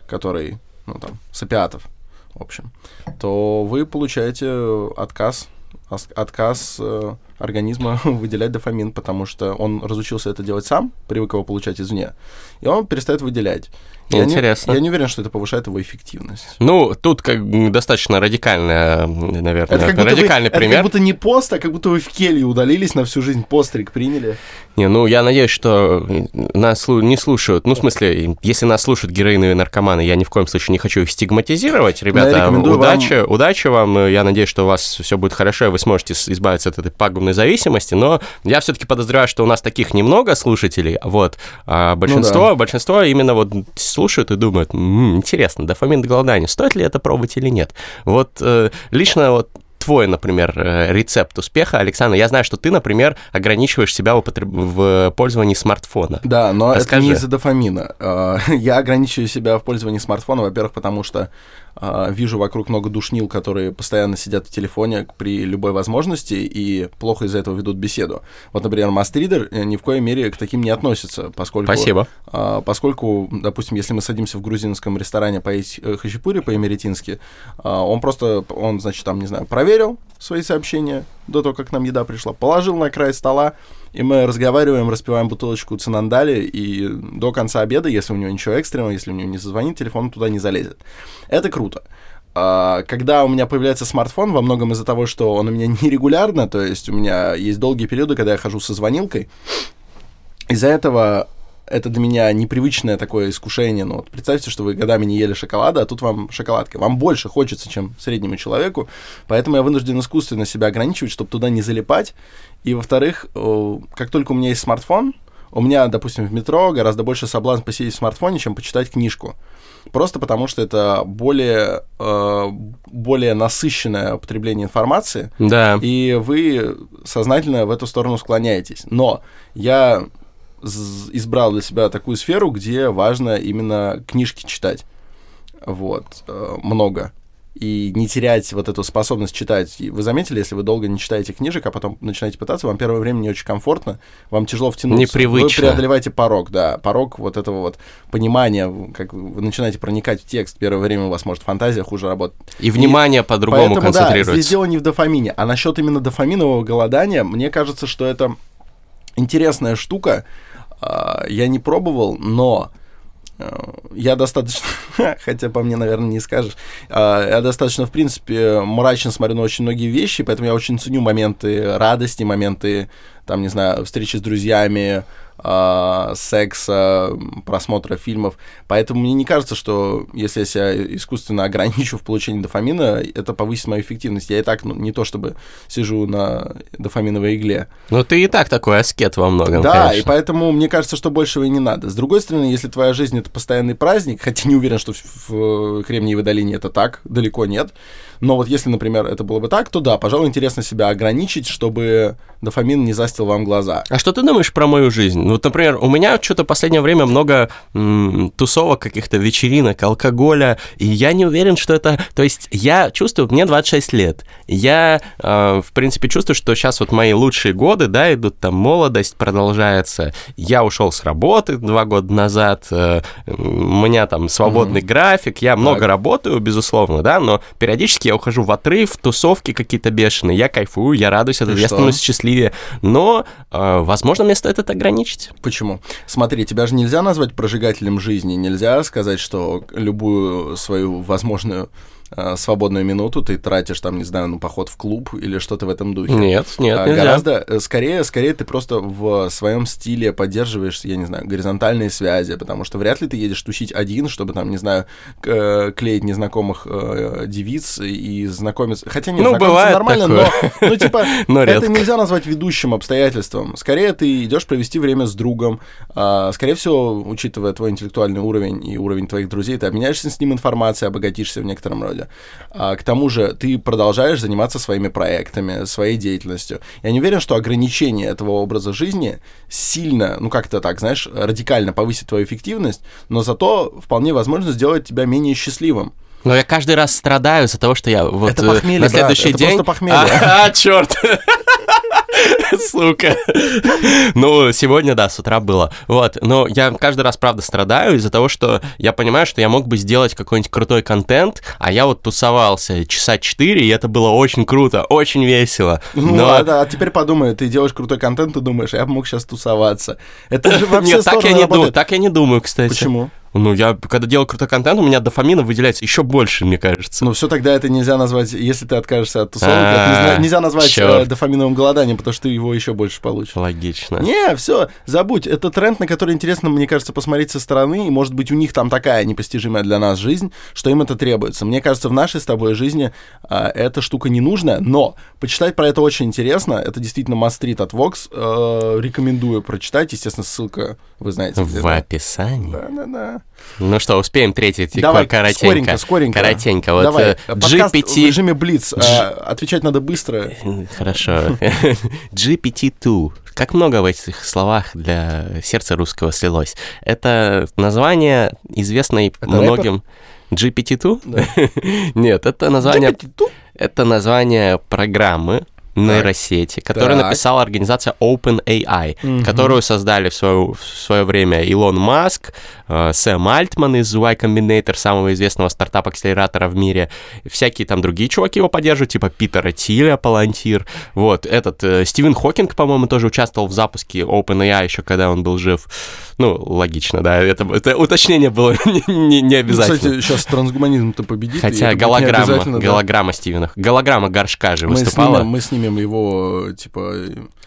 который, ну там, с опиатов, в общем, то вы получаете отказ, отказ э, организма выделять дофамин, потому что он разучился это делать сам, привык его получать извне, и он перестает выделять. Я не- Интересно. я не уверен, что это повышает его эффективность. Ну, тут как достаточно радикальная, наверное, Это как, будто радикальный вы, это пример. как будто не пост, а как будто вы в келье удалились на всю жизнь, постриг приняли. Не, ну я надеюсь, что нас слу- не слушают. Ну, в смысле, если нас слушают героиновые наркоманы, я ни в коем случае не хочу их стигматизировать. Ребята, рекомендую удачи, удачи вам. Я надеюсь, что у вас все будет хорошо, и вы сможете избавиться от этой пагубной зависимости. Но я все-таки подозреваю, что у нас таких немного слушателей. Вот. А большинство, большинство именно вот слушают и думают, «М, интересно, дофамин голодания, стоит ли это пробовать или нет? Вот э, лично вот твой, например, э, рецепт успеха, Александр, я знаю, что ты, например, ограничиваешь себя в, употреб- в пользовании смартфона. Да, но это Расскажи. не из-за дофамина. А, Я ограничиваю себя в пользовании смартфоном, во-первых, потому что вижу вокруг много душнил, которые постоянно сидят в телефоне при любой возможности и плохо из-за этого ведут беседу. Вот, например, Мастридер э, ни в коей мере к таким не относится, поскольку... Спасибо. А, поскольку, допустим, если мы садимся в грузинском ресторане поесть э, хачапури по-эмеретински, а, он просто, он, значит, там, не знаю, проверил свои сообщения до того, как нам еда пришла, положил на край стола, и мы разговариваем, распиваем бутылочку цинандали, и до конца обеда, если у него ничего экстренного, если у него не зазвонит, телефон туда не залезет. Это круто. А, Когда у меня появляется смартфон, во многом из-за того, что он у меня нерегулярно, то есть у меня есть долгие периоды, когда я хожу со звонилкой, из-за этого это для меня непривычное такое искушение. Ну, вот представьте, что вы годами не ели шоколада, а тут вам шоколадка. Вам больше хочется, чем среднему человеку, поэтому я вынужден искусственно себя ограничивать, чтобы туда не залипать. И, во-вторых, как только у меня есть смартфон, у меня, допустим, в метро гораздо больше соблазн посидеть в смартфоне, чем почитать книжку. Просто потому, что это более, э, более насыщенное употребление информации, Да. и вы сознательно в эту сторону склоняетесь. Но я избрал для себя такую сферу, где важно именно книжки читать. Вот, э, много. И не терять вот эту способность читать. Вы заметили, если вы долго не читаете книжек, а потом начинаете пытаться, вам первое время не очень комфортно, вам тяжело втянуться. Непривычно. Вы преодолеваете порог, да, порог вот этого вот понимания, как вы начинаете проникать в текст. Первое время у вас может фантазия хуже работать. И внимание по-другому Поэтому, да, концентрируется. здесь дело не в дофамине. А насчет именно дофаминового голодания, мне кажется, что это интересная штука. А, Я не пробовал, но э, я достаточно, хотя по мне, наверное, не скажешь, а, я достаточно, в принципе, мрачно смотрю на очень многие вещи, поэтому я очень ценю моменты радости, моменты, там, не знаю, встречи с друзьями, а, секса, просмотра фильмов. Поэтому мне не кажется, что если я себя искусственно ограничу в получении дофамина, это повысит мою эффективность. Я и так ну, не то чтобы сижу на дофаминовой игле. Ну, ты и так такой аскет во многом, Да, конечно. и поэтому мне кажется, что большего и не надо. С другой стороны, если твоя жизнь это постоянный праздник, хотя не уверен, что в, в Кремниевой долине это так, далеко нет. Но вот если, например, это было бы так, то да, пожалуй, интересно себя ограничить, чтобы дофамин не застил вам глаза. А что ты думаешь про мою жизнь? Ну, Вот, например, у меня что-то в последнее время много м, тусовок, каких-то вечеринок, алкоголя, и я не уверен, что это... То есть я чувствую, мне 26 лет, я, э, в принципе, чувствую, что сейчас вот мои лучшие годы, да, идут, там, молодость продолжается, я ушел с работы два года назад, э, у меня там свободный график, я много работаю, безусловно, да, но периодически я ухожу в отрыв, тусовки какие-то бешеные, я кайфую, я радуюсь, от этого, И я что? становлюсь счастливее, но, э, возможно, мне стоит это ограничить. Почему? Смотри, тебя же нельзя назвать прожигателем жизни, нельзя сказать, что любую свою возможную свободную минуту ты тратишь там, не знаю, на поход в клуб или что-то в этом духе. Нет, нет, А, нельзя. Гораздо э, скорее, скорее ты просто в своем стиле поддерживаешь, я не знаю, горизонтальные связи, потому что вряд ли ты едешь тусить один, чтобы там, не знаю, э, клеить незнакомых э, девиц и знакомиться. Хотя нет, Ну, бывает нормально, такое. но, ну, типа, Но это редко. нельзя назвать ведущим обстоятельством. Скорее ты идешь провести время с другом. А, скорее всего, учитывая твой интеллектуальный уровень и уровень твоих друзей, ты обменяешься с ним информацией, обогатишься в некотором роде. А, к тому же ты продолжаешь заниматься своими проектами, своей деятельностью. Я не уверен, что ограничение этого образа жизни сильно, ну как-то так, знаешь, радикально повысит твою эффективность, но зато вполне возможно сделать тебя менее счастливым. Но я каждый раз страдаю из-за того, что я вот Это э, похмелье, на брат, следующий это день... просто похмелье. А, а, черт! Сука. Ну, сегодня, да, с утра было. Вот, но я каждый раз, правда, страдаю из-за того, что я понимаю, что я мог бы сделать какой-нибудь крутой контент, а я вот тусовался часа четыре, и это было очень круто, очень весело. Ну, а, да, а теперь подумай, ты делаешь крутой контент, ты думаешь, я бы мог сейчас тусоваться. Это же во все Нет, так я не думаю, так я не думаю, кстати. Почему? Ну, я, когда делаю крутой контент, у меня дофамина выделяется еще больше, мне кажется. Ну, все тогда это нельзя назвать, если ты откажешься от тусовок, А, это нельзя, нельзя назвать э, дофаминовым голоданием, потому что ты его еще больше получишь. Логично. Не, все, забудь. Это тренд, на который интересно, мне кажется, посмотреть со стороны. И, может быть, у них там такая непостижимая для нас жизнь, что им это требуется. Мне кажется, в нашей с тобой жизни а, эта штука не нужная, но почитать про это очень интересно. Это действительно мастрит от Vox. Э, рекомендую прочитать. Естественно, ссылка, вы знаете. В да. описании. Да-да-да. Ну что, успеем третий, Давай, коротенько. скоренько, скоренько. Коротенько. Вот Давай, э, подкаст в GPT... режиме Блиц. А, отвечать надо быстро. Хорошо. GPT-2. Как много в этих словах для сердца русского слилось. Это название, известной Это многим... GPT-2? Нет, это название... GPT-2? Это название программы нейросети, которую Так. написала организация OpenAI, Мгм. которую создали в свое, в свое время Илон Маск, э, Сэм Альтман из Y Combinator, самого известного стартап-акселератора в мире, всякие там другие чуваки его поддерживают, типа Питера Тиля, Палантир, вот, этот э, Стивен Хокинг, по-моему, тоже участвовал в запуске OpenAI еще, когда он был жив. Ну, логично, да, это, это уточнение было не, не- не Ну, обязательно. Кстати, сейчас трансгуманизм-то победит. Хотя голограмма, необязательно, да. голограмма Стивена, голограмма горшка же Мы выступала снимем, мы снимем его, типа...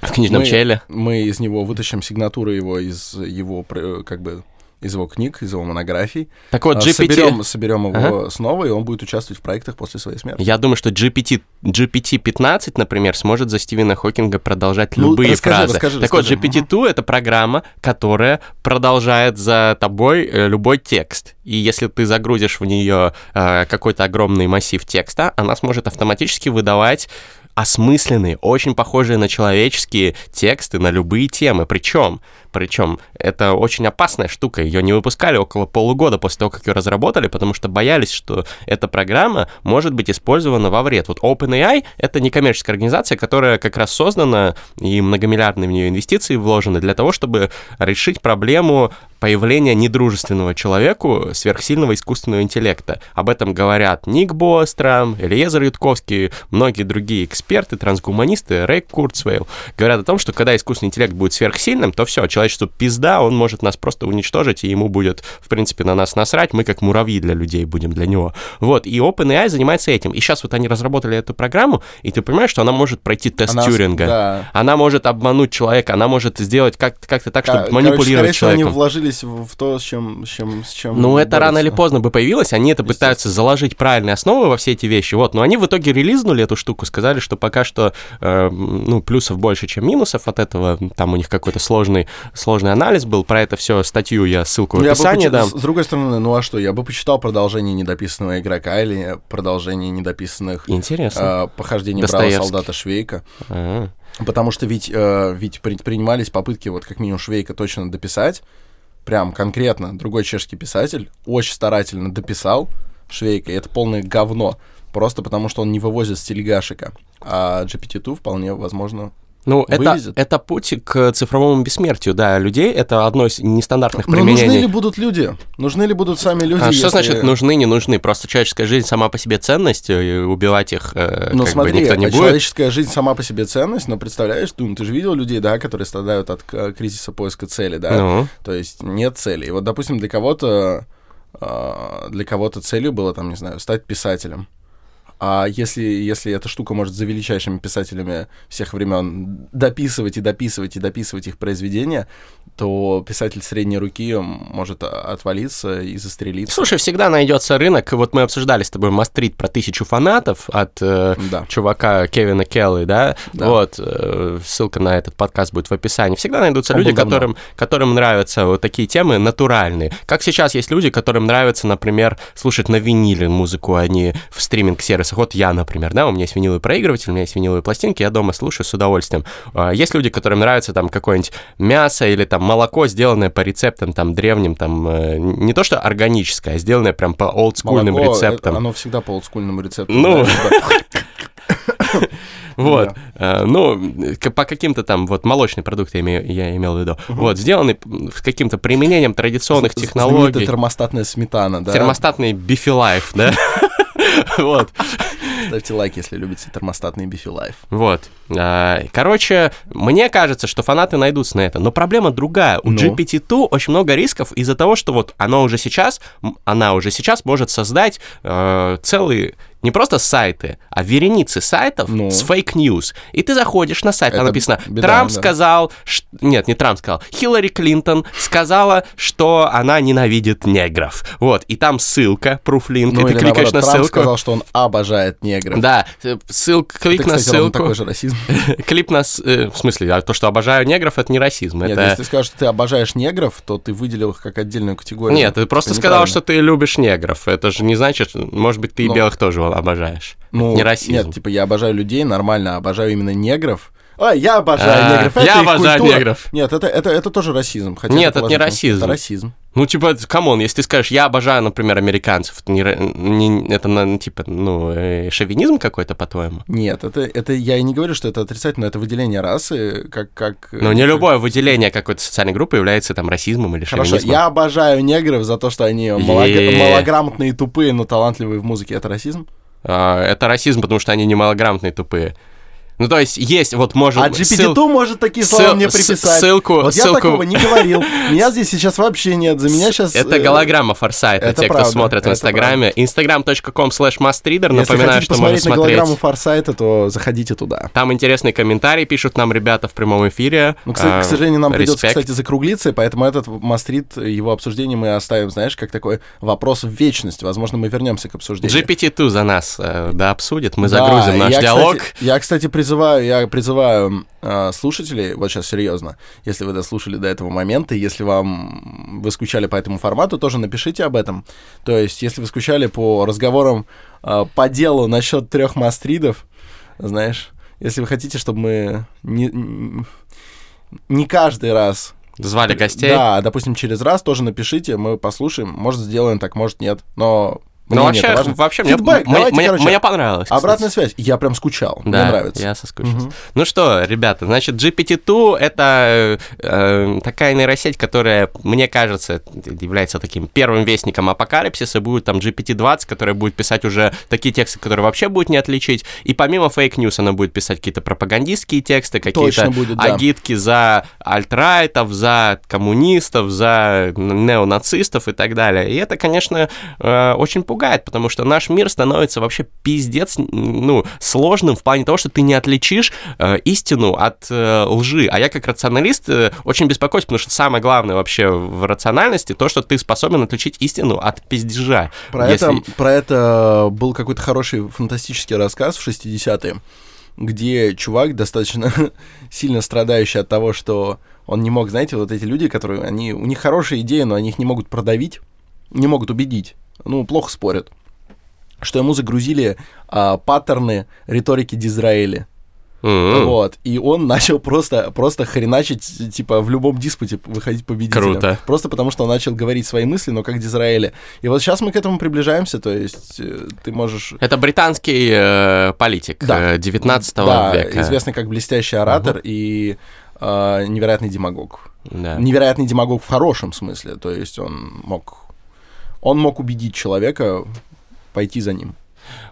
в книжном мы, челе. Мы из него вытащим сигнатуры его из его, пр- как бы, из его книг, из его монографий. Так вот, А, GPT... Соберем, соберем его Ага. снова, и он будет участвовать в проектах после своей смерти. Я думаю, что GPT, GPT-15, например, сможет за Стивена Хокинга продолжать Ну, любые расскажи, фразы. расскажи, так расскажи. вот, GPT-2 — это программа, которая продолжает за тобой э, любой текст. И если ты загрузишь в нее э, какой-то огромный массив текста, она сможет автоматически выдавать осмысленные, очень похожие на человеческие тексты на любые темы. Причем, причем это очень опасная штука. Ее не выпускали около полугода после того, как ее разработали, потому что боялись, что эта программа может быть использована во вред. Вот OpenAI — это некоммерческая организация, которая как раз создана, и многомиллиардные в нее инвестиции вложены для того, чтобы решить проблему появления недружественного человеку сверхсильного искусственного интеллекта. Об этом говорят Ник Бостром, Элиезер Ютковский, многие другие эксперты, трансгуманисты, Рейк Курцвейл. Говорят о том, что когда искусственный интеллект будет сверхсильным, то все, человечеству пизда, он может нас просто уничтожить, и ему будет, в принципе, на нас насрать, мы как муравьи для людей будем для него. Вот, и OpenAI занимается этим. И сейчас вот они разработали эту программу, и ты понимаешь, что она может пройти тест Она Тьюринга. да. Она может обмануть человека, она может сделать как- как-то так, чтобы Кор- манипулировать короче, всего, они человеком. Вложились в, в то, с чем, с чем, с чем Ну, это рано или поздно бы появилось, они это пытаются заложить правильные основы во все эти вещи, вот, но они в итоге релизнули эту штуку, сказали, что пока что, э, ну, плюсов больше, чем минусов от этого, там у них какой-то сложный, сложный анализ был, про это все статью я ссылку в я бы описании дам. С другой стороны, ну а что, я бы почитал продолжение недописанного игрока или продолжение недописанных Интересно. э, похождений Достоевский. солдата Швейка. А, Потому что ведь, э, ведь предпринимались попытки, вот как минимум Швейка точно дописать, прям конкретно другой чешский писатель очень старательно дописал Швейка, и это полное говно. Просто потому, что он не вывозит с телегашика. А GPT-2 вполне возможно Ну, это, Вывезет. это путь к цифровому бессмертию, да, людей, это одно из нестандартных Но нужны применений. ли будут люди? Нужны ли будут сами люди? А что если- значит нужны, не нужны? Просто человеческая жизнь сама по себе ценность, и убивать их э, Ну как смотри, бы никто не а будет. человеческая жизнь сама по себе ценность, но представляешь, ну, ты же видел людей, да, которые страдают от э, кризиса поиска цели, да? Ну, То есть нет цели. И вот, допустим, для кого-то а, для кого-то целью было, там, не знаю, стать писателем. А если, если эта штука может за величайшими писателями всех времен дописывать и дописывать и дописывать их произведения, то писатель средней руки может отвалиться и застрелиться. Слушай, всегда найдется рынок. Вот мы обсуждали с тобой Мастрит про тысячу фанатов от э, Да. чувака Кевина Келли, да? Да. Вот, э, ссылка на этот подкаст будет в описании. Всегда найдутся Он люди, которым, которым нравятся вот такие темы натуральные. Как сейчас есть люди, которым нравится, например, слушать на виниле музыку, а не в стриминг-сервисах. Вот я, например, да, у меня есть виниловый проигрыватель, у меня есть виниловые пластинки, я дома слушаю с удовольствием. А, Есть люди, которым нравится там какое-нибудь мясо или там молоко, сделанное по рецептам там древним, там э, не то что органическое, а сделанное прям по олдскульным Молоко, рецептам. э, Оно всегда по олдскульному рецепту. Ну. знаешь, да. Вот. Э, Ну, по каким-то там вот молочные продукты я имею- я имел в виду. Вот, сделаны с каким-то применением традиционных Знаменитая технологий. термостатная сметана, да? Термостатный бифилайф, да? Вот. Ставьте лайк, если любите термостатный бифилайф. Вот. А, Короче, мне кажется, что фанаты найдутся на это. Но проблема другая. У Ну? GPT-2 очень много рисков из-за того, что вот она уже сейчас, она уже сейчас может создать э, целые не просто сайты, а вереницы сайтов Ну? с fake news. И ты заходишь на сайт, там написано, беда, Трамп да. сказал, ш- нет, не Трамп сказал, Хиллари Клинтон сказала, что она ненавидит негров. Вот, и там ссылка, пруфлинк, Ну и ты кликаешь наоборот, на Трамп ссылку. сказал, что он обожает негров. Да, э, ссылка, клик Это, на кстати, ссылку. такой же расизм. Клип нас... э, в смысле, а то, что обожаю негров, это не расизм. Нет, это... если ты скажешь, что ты обожаешь негров, то ты выделил их как отдельную категорию. Нет, ты просто сказал, что ты любишь негров. Это же не значит, может быть, ты и белых тоже обожаешь. Ну, это не расизм. Нет, типа я обожаю людей, нормально, обожаю именно негров. А, я обожаю А, негров. это я обожаю культура. негров. Нет, это, это, это тоже расизм. хотя Нет, это не расизм. Это расизм. Ну, типа, come on, если ты скажешь, я обожаю, например, американцев, это, не, не- это типа, ну, э, шовинизм какой-то, по-твоему? Нет, это, это я и не говорю, что это отрицательно, это выделение расы, как... как Ну, не любое выделение какой-то социальной группы является там расизмом или Хорошо, шовинизмом. я обожаю негров за то, что они малог- малограмотные и тупые, но талантливые в музыке. Это расизм? А, это расизм, потому что они не малограмотные, тупые. Ну, то есть, есть, вот, может... А GPT-2 ссыл- может такие слова ссыл- мне приписать. ссылку- вот я ссылку- такого не говорил. Меня здесь сейчас вообще нет. За меня сейчас... Это голограмма форсайта, это те, кто смотрит в Инстаграме. instagram.com slash Если напоминаю, что можно посмотреть на смотреть. голограмму Форсайта, то заходите туда. Там интересные комментарии пишут нам ребята в прямом эфире. Ну, к, А, сожалению, нам придется, кстати, закруглиться, поэтому этот мастрит, его обсуждение мы оставим, знаешь, как такой вопрос в вечность. Возможно, мы вернемся к обсуждению. GPT-2 за нас, э, да, обсудит, мы загрузим наш я, диалог. Я, кстати, призываю, я призываю э, слушателей, вот сейчас серьезно, если вы дослушали до этого момента, если вам вы скучали по этому формату, тоже напишите об этом. То есть, если вы скучали по разговорам э, по делу насчет трех мастридов, знаешь, если вы хотите, чтобы мы не, не каждый раз Звали гостей. Да, допустим, через раз тоже напишите, мы послушаем. Может, сделаем так, может, нет. Но ну, вообще, вообще мне, Фидбэк, мне, давайте, мне, короче, мне понравилось. кстати. Обратная связь. Я прям скучал. Да, Мне нравится. я соскучился. Мгм. Ну что, ребята, значит, GPT-2 — это э, такая нейросеть, которая, мне кажется, является таким первым вестником апокалипсиса. Будет там GPT-20, которая будет писать уже такие тексты, которые вообще будет не отличить. И помимо fake news она будет писать какие-то пропагандистские тексты, какие-то будет, да. агитки за альтрайтов, за коммунистов, за неонацистов и так далее. И это, конечно, э, очень пугает, потому что наш мир становится вообще пиздец, ну, сложным в плане того, что ты не отличишь э, истину от э, лжи. А я как рационалист э, очень беспокоюсь, потому что самое главное вообще в рациональности то, что ты способен отличить истину от пиздежа. Про, Если- это, про это был какой-то хороший фантастический рассказ в 60-е, где чувак, достаточно сильно страдающий от того, что он не мог, знаете, вот эти люди, которые, они, у них хорошие идеи, но они их не могут продавить, не могут убедить, ну, плохо спорят, что ему загрузили а, паттерны риторики Дизраэли. М-м. Вот. И он начал просто, просто хреначить, типа, в любом диспуте выходить победителем. Круто. Просто потому, что он начал говорить свои мысли, но как Дизраэля. И вот сейчас мы к этому приближаемся, то есть э, ты можешь... Это британский э, политик Да. э, 19 да, века. известный как блестящий оратор и э, невероятный демагог. Да. Невероятный демагог в хорошем смысле, то есть он мог... Он мог убедить человека пойти за ним.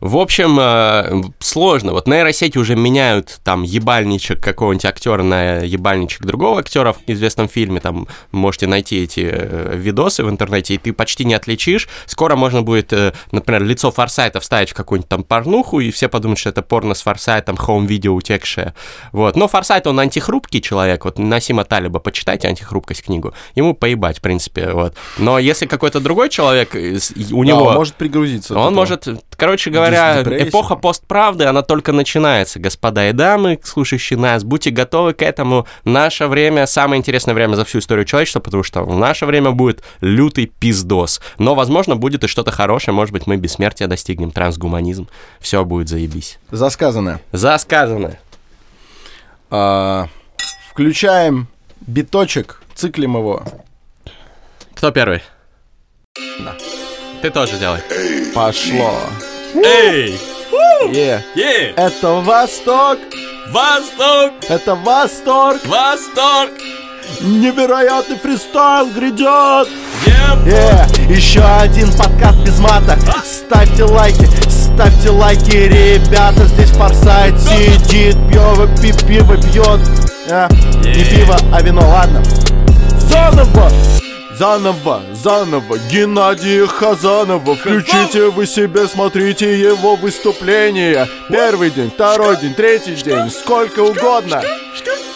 В общем, э, сложно. Вот нейросети уже меняют там ебальничек какого-нибудь актера на ебальничек другого актера в известном фильме. Там можете найти эти э, видосы в интернете, и ты почти не отличишь. Скоро можно будет, э, например, лицо Форсайта вставить в какую-нибудь там порнуху, и все подумают, что это порно с Форсайтом, хоум-видео утекшее. Вот. Но Форсайт, он антихрупкий человек. Вот Насима Талиба, почитайте «Антихрупкость» книгу. Ему поебать, в принципе. Вот. Но если какой-то другой человек, у Да, него... он может пригрузиться. Он этого. может, короче говоря, Депрессия. эпоха постправды, она только начинается, господа и дамы, слушающие нас, будьте готовы к этому. Наше время, самое интересное время за всю историю человечества, потому что в наше время будет лютый пиздос. Но, возможно, будет и что-то хорошее, может быть, мы бессмертия достигнем, трансгуманизм, все будет заебись. Засказанное. За сказанное. А, включаем биточек, циклим его. Кто первый? Да. Ты тоже делай. Пошло. Эй! Е. Е! Это Восток, Восток! это Восторг, Восторг! невероятный фристайл грядет. Еп! Е, еще один подкаст без мата. Ставьте лайки, ставьте лайки, ребята. Здесь Форсайт сидит, пиво, пи пиво пьет. А, не пиво, а вино, ладно. Заново, заново, заново. Геннадия Хазанова. Включите вы себе, смотрите его выступление. Первый день, второй день, третий день, сколько угодно.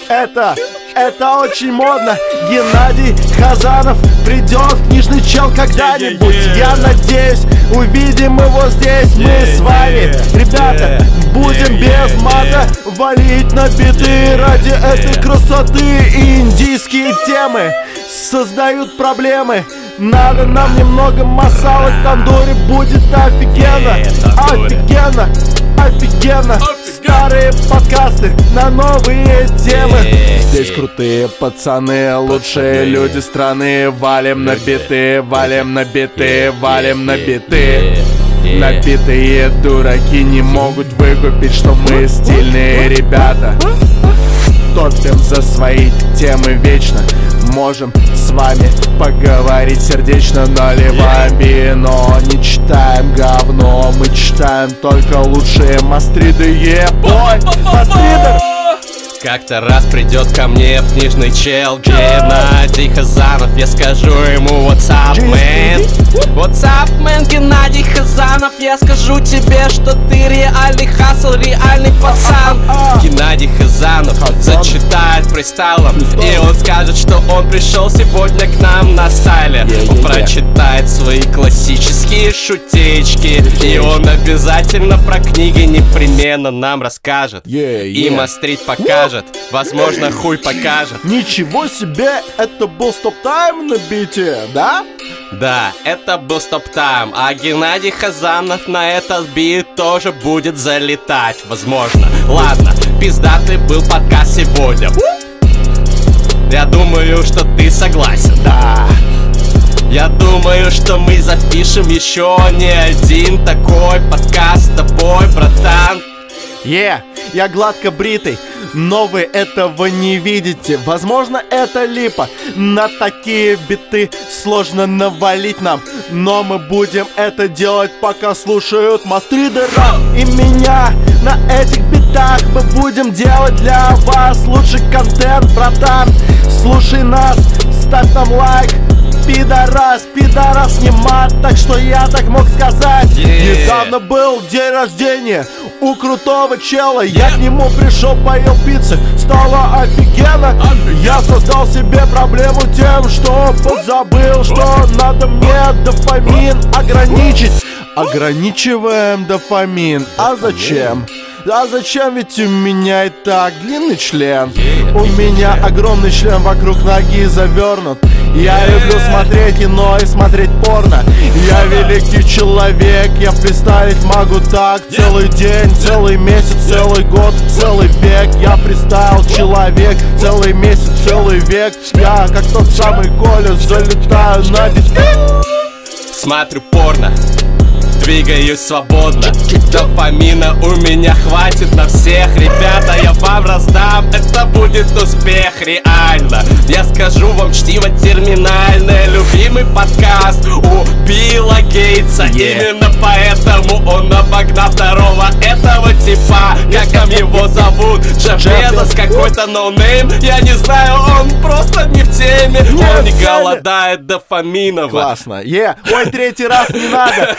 Это, это очень модно. Геннадий Хазанов придет книжный чел когда-нибудь. Я надеюсь, увидим его здесь. Мы с вами, ребята, будем без мата Валить на биты ради этой красоты. Индийские темы создают проблемы. Надо нам немного масала в тандуре будет офигенно. Офигенно, офигенно. Старые подкасты на новые темы. Здесь крутые пацаны, лучшие люди страны. Валим на биты, валим на биты, валим на биты. Набитые дураки не могут выкупить, что мы стильные ребята. Топим за свои темы вечно Можем с вами поговорить сердечно Наливаем вино, не читаем говно Мы читаем только лучшие мастриды Ебой, мастридер Как-то раз придет ко мне в книжный чел Геннадий Хазанов Я скажу ему What's up, man? What's up, man? Геннадий Хазанов? Я скажу тебе, что ты реальный хасл Реальный пацан Геннадий Хазанов Зачитает фристайлом И он скажет, что он пришел сегодня к нам на стайле. Он прочитает свои классические шутечки И он обязательно про книги непременно нам расскажет. И. Мастрит покажет Возможно, хуй покажет Ничего себе, это был стоп-тайм на бите, да? Да, это был стоп-тайм А Геннадий Хазанов на этот бит тоже будет залетать Возможно Ладно, пиздатый был подкаст сегодня. Я думаю, что ты согласен. Да. Я думаю, что мы запишем еще не один такой подкаст с тобой, братан. Е, я гладко бритый, но вы этого не видите. Возможно, это липа. На такие биты сложно навалить нам. Но мы будем это делать, пока слушают мастридера и меня. На этих битах мы будем делать для вас лучший контент, братан. Слушай нас, ставь нам лайк. Пидорас, пидорас не мат, так что я так мог сказать Yeah. Недавно был день рождения у крутого чела. Я к нему пришел, поел пиццы, стало офигенно. Я создал себе проблему тем, что позабыл, что надо мне дофамин ограничить. Ограничиваем дофамин, а зачем? А зачем, ведь у меня и так длинный член. У меня огромный член вокруг ноги завернут. Я люблю смотреть кино и смотреть порно. Я великий человек, я представить могу так. Целый день, целый месяц, целый год, целый век. Я фристайл человек, целый месяц, целый век. Я, как тот самый Коля, залетаю на бит. Смотрю порно, двигаюсь свободно. Дофамина у меня хватит на всех. Ребята, я вам раздам, это будет успех реально. Я скажу вам чтиво терминальное Любимый подкаст у Билла Гейтса. Именно поэтому он обогнал второго этого типа. Как там его зовут? Джефф Безос, какой-то no-name Я не знаю, он просто не в теме. Он не голодает дофаминово. Классно. Е, ой, третий раз не надо.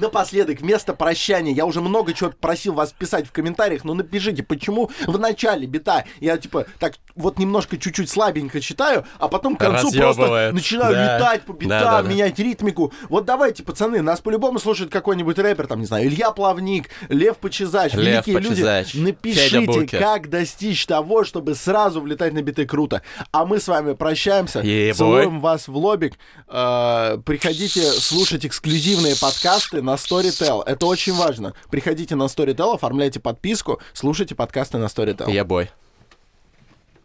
Напоследок, вместо прощания, я уже много чего просил вас писать в комментариях, но напишите, почему в начале бита я, типа, так вот немножко чуть-чуть слабенько читаю, а потом к концу просто начинаю Да. летать по битам, Да, да, да. менять ритмику. Вот давайте, пацаны, нас по-любому слушает какой-нибудь рэпер, там, не знаю, Илья Плавник, Лев Почезач, Лев великие Почезач, люди. Напишите, как достичь того, чтобы сразу влетать на биты круто. А мы с вами прощаемся. Yeah, boy. Целуем вас в лобик. Э, Приходите слушать эксклюзивные подкасты на Storytel. Это очень важно. Приходите на Storytel, оформляйте подписку, слушайте подкасты на Storytel. Я бой.